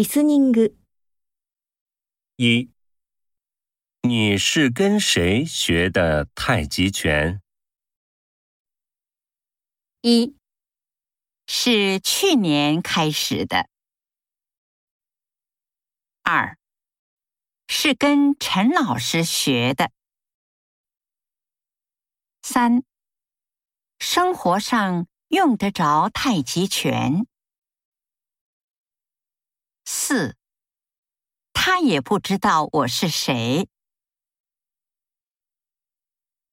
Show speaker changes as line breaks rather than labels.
リスニング、
一，你是跟谁学的太极拳？
一，是去年开始的。二，是跟陈老师学的。三，生活上用得着太极拳。 四，他也不知道我是谁。